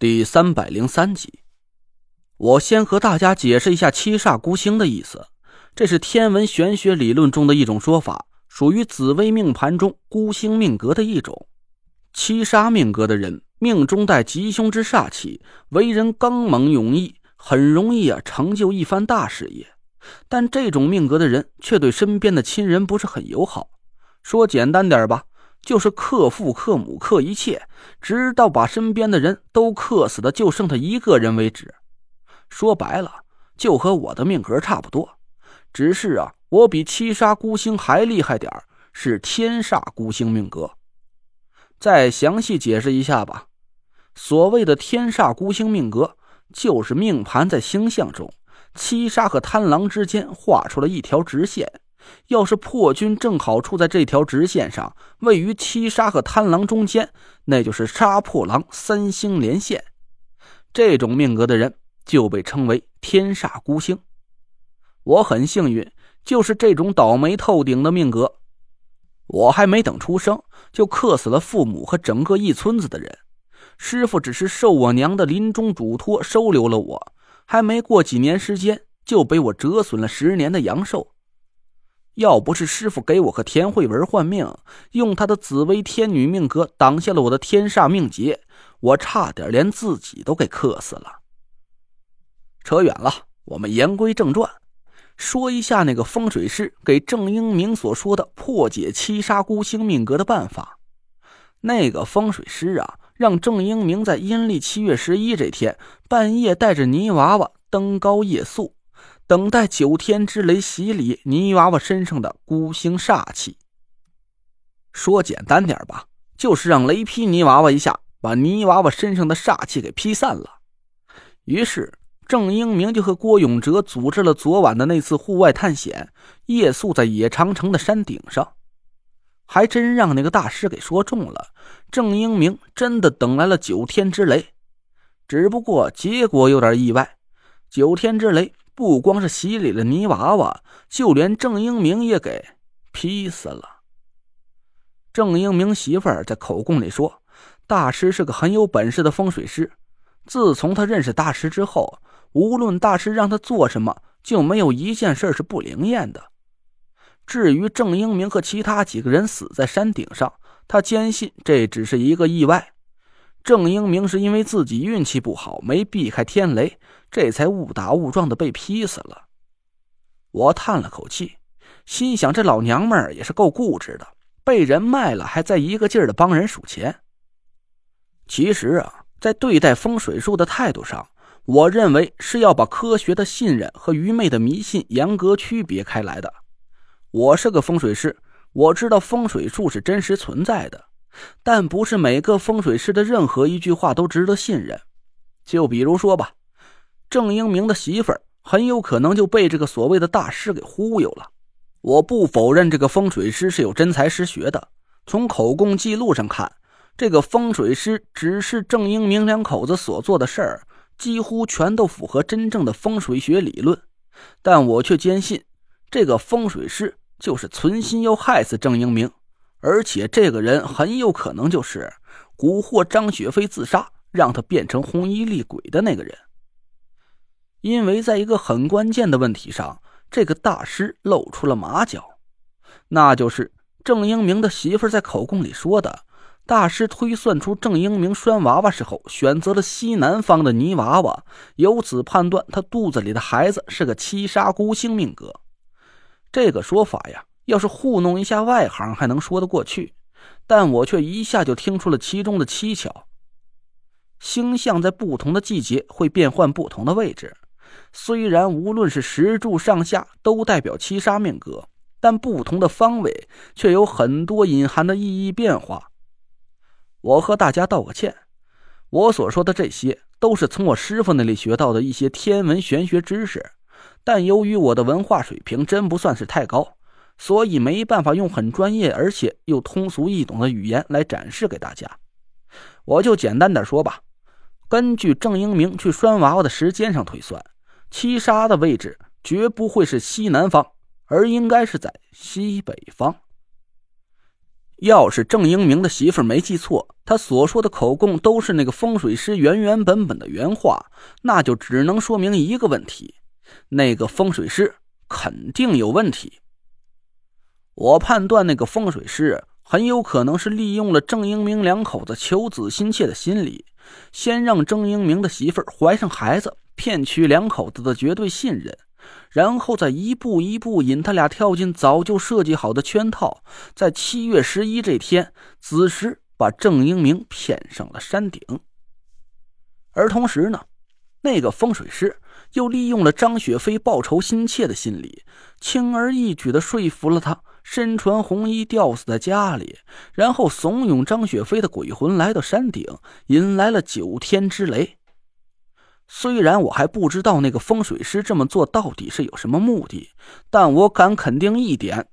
第三百零三集，我先和大家解释一下七煞孤星的意思。这是天文玄学理论中的一种说法，属于紫微命盘中孤星命格的一种。七杀命格的人命中带吉凶之煞气，为人刚猛勇毅，很容易啊成就一番大事业。但这种命格的人却对身边的亲人不是很友好。说简单点吧。就是克父克母克一切，直到把身边的人都克死的就剩他一个人为止。说白了，就和我的命格差不多，只是啊，我比七杀孤星还厉害点是天煞孤星命格。再详细解释一下吧。所谓的天煞孤星命格，就是命盘在星象中，七杀和贪狼之间画出了一条直线。要是破军正好处在这条直线上，位于七杀和贪狼中间，那就是杀破狼三星连线。这种命格的人就被称为天煞孤星。我很幸运，就是这种倒霉透顶的命格。我还没等出生，就克死了父母和整个一村子的人。师傅只是受我娘的临终嘱托收留了我，还没过几年时间，就被我折损了十年的阳寿。要不是师傅给我和田慧文换命，用他的紫薇天女命格挡下了我的天煞命劫，我差点连自己都给克死了。扯远了，我们言归正传，说一下那个风水师给郑英明所说的破解七杀孤星命格的办法。那个风水师啊，让郑英明在阴历七月十一这天半夜带着泥娃娃登高夜宿。等待九天之雷洗礼泥娃娃身上的孤星煞气。说简单点吧，就是让雷劈泥娃娃一下，把泥娃娃身上的煞气给劈散了。于是郑英明就和郭永哲组织了昨晚的那次户外探险，夜宿在野长城的山顶上，还真让那个大师给说中了。郑英明真的等来了九天之雷，只不过结果有点意外，九天之雷。不光是洗礼了泥娃娃，就连郑英明也给劈死了。郑英明媳妇儿在口供里说，大师是个很有本事的风水师。自从他认识大师之后，无论大师让他做什么，就没有一件事是不灵验的。至于郑英明和其他几个人死在山顶上，他坚信这只是一个意外。郑英明是因为自己运气不好，没避开天雷。这才误打误撞的被劈死了。我叹了口气，心想：这老娘们儿也是够固执的，被人卖了，还在一个劲儿的帮人数钱。其实啊，在对待风水术的态度上，我认为是要把科学的信任和愚昧的迷信严格区别开来的。我是个风水师，我知道风水术是真实存在的，但不是每个风水师的任何一句话都值得信任。就比如说吧。郑英明的媳妇儿很有可能就被这个所谓的大师给忽悠了。我不否认这个风水师是有真才实学的。从口供记录上看，这个风水师只是郑英明两口子所做的事儿，几乎全都符合真正的风水学理论。但我却坚信，这个风水师就是存心要害死郑英明，而且这个人很有可能就是蛊惑张雪飞自杀，让他变成红衣厉鬼的那个人。因为在一个很关键的问题上，这个大师露出了马脚，那就是郑英明的媳妇在口供里说的。大师推算出郑英明拴娃娃时候选择了西南方的泥娃娃，由此判断他肚子里的孩子是个七杀孤星命格。这个说法呀，要是糊弄一下外行还能说得过去，但我却一下就听出了其中的蹊跷。星象在不同的季节会变换不同的位置。虽然无论是石柱上下都代表七杀命格，但不同的方位却有很多隐含的意义变化。我和大家道个歉，我所说的这些都是从我师傅那里学到的一些天文玄学知识，但由于我的文化水平真不算是太高，所以没办法用很专业而且又通俗易懂的语言来展示给大家。我就简单点说吧，根据郑英明去拴娃娃的时间上推算。七杀的位置绝不会是西南方，而应该是在西北方。要是郑英明的媳妇没记错，他所说的口供都是那个风水师原原本本的原话，那就只能说明一个问题：那个风水师肯定有问题。我判断那个风水师很有可能是利用了郑英明两口子求子心切的心理，先让郑英明的媳妇怀上孩子，骗取两口子的绝对信任。然后再一步一步引他俩跳进早就设计好的圈套，在七月十一这天子时把郑英明骗上了山顶。而同时呢，那个风水师又利用了张雪飞报仇心切的心理，轻而易举的说服了他身穿红衣吊死在家里，然后怂恿张雪飞的鬼魂来到山顶，引来了九天之雷。虽然我还不知道那个风水师这么做到底是有什么目的，但我敢肯定一点：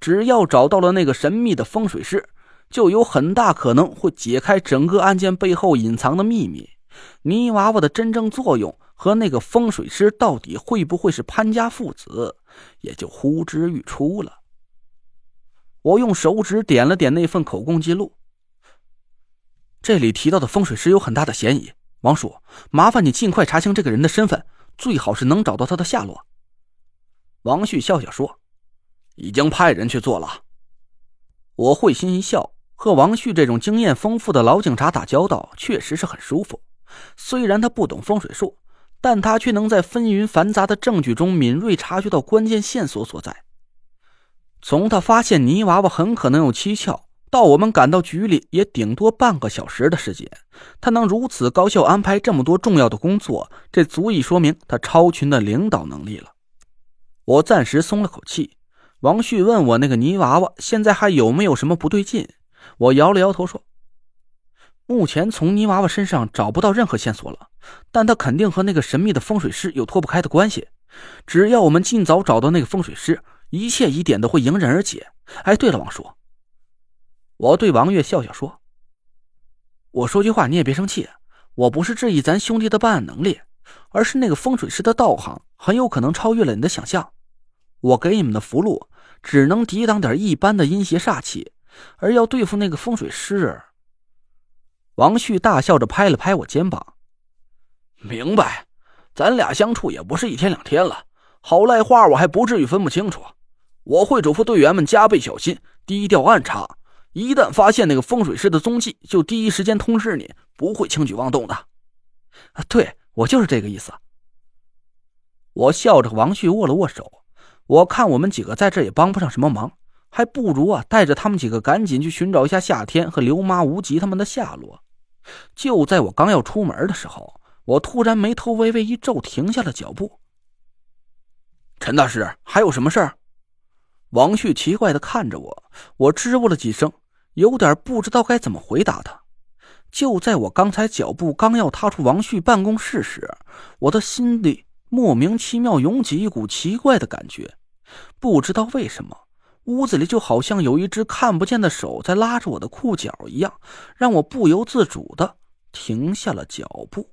只要找到了那个神秘的风水师，就有很大可能会解开整个案件背后隐藏的秘密。泥娃娃的真正作用和那个风水师到底会不会是潘家父子，也就呼之欲出了。我用手指点了点那份口供记录，这里提到的风水师有很大的嫌疑。王叔，麻烦你尽快查清这个人的身份，最好是能找到他的下落。王旭笑笑说：“已经派人去做了。”我会心一笑，和王旭这种经验丰富的老警察打交道，确实是很舒服。虽然他不懂风水术，但他却能在纷纭繁杂的证据中敏锐察觉到关键线索所在。从他发现泥娃娃很可能有蹊跷。到我们赶到局里也顶多半个小时的时间，他能如此高效安排这么多重要的工作，这足以说明他超群的领导能力了。我暂时松了口气。王旭问我那个泥娃娃现在还有没有什么不对劲，我摇了摇头说：“目前从泥娃娃身上找不到任何线索了，但他肯定和那个神秘的风水师有脱不开的关系。只要我们尽早找到那个风水师，一切疑点都会迎刃而解。”哎，对了，王叔。我对王月笑笑说：“我说句话，你也别生气。我不是质疑咱兄弟的办案能力，而是那个风水师的道行很有可能超越了你的想象。我给你们的符箓只能抵挡点一般的阴邪煞气，而要对付那个风水师。”王旭大笑着拍了拍我肩膀：“明白，咱俩相处也不是一天两天了，好赖话我还不至于分不清楚。我会嘱咐队员们加倍小心，低调暗查。”一旦发现那个风水师的踪迹，就第一时间通知你，不会轻举妄动的。啊，对我就是这个意思。我笑着和王旭握了握手。我看我们几个在这也帮不上什么忙，还不如啊带着他们几个赶紧去寻找一下夏天和刘妈、无极他们的下落。就在我刚要出门的时候，我突然眉头微微一皱，停下了脚步。陈大师，还有什么事儿？王旭奇怪的看着我，我支吾了几声。有点不知道该怎么回答他。就在我刚才脚步刚要踏出王旭办公室时，我的心里莫名其妙涌起一股奇怪的感觉。不知道为什么，屋子里就好像有一只看不见的手在拉着我的裤脚一样，让我不由自主的停下了脚步。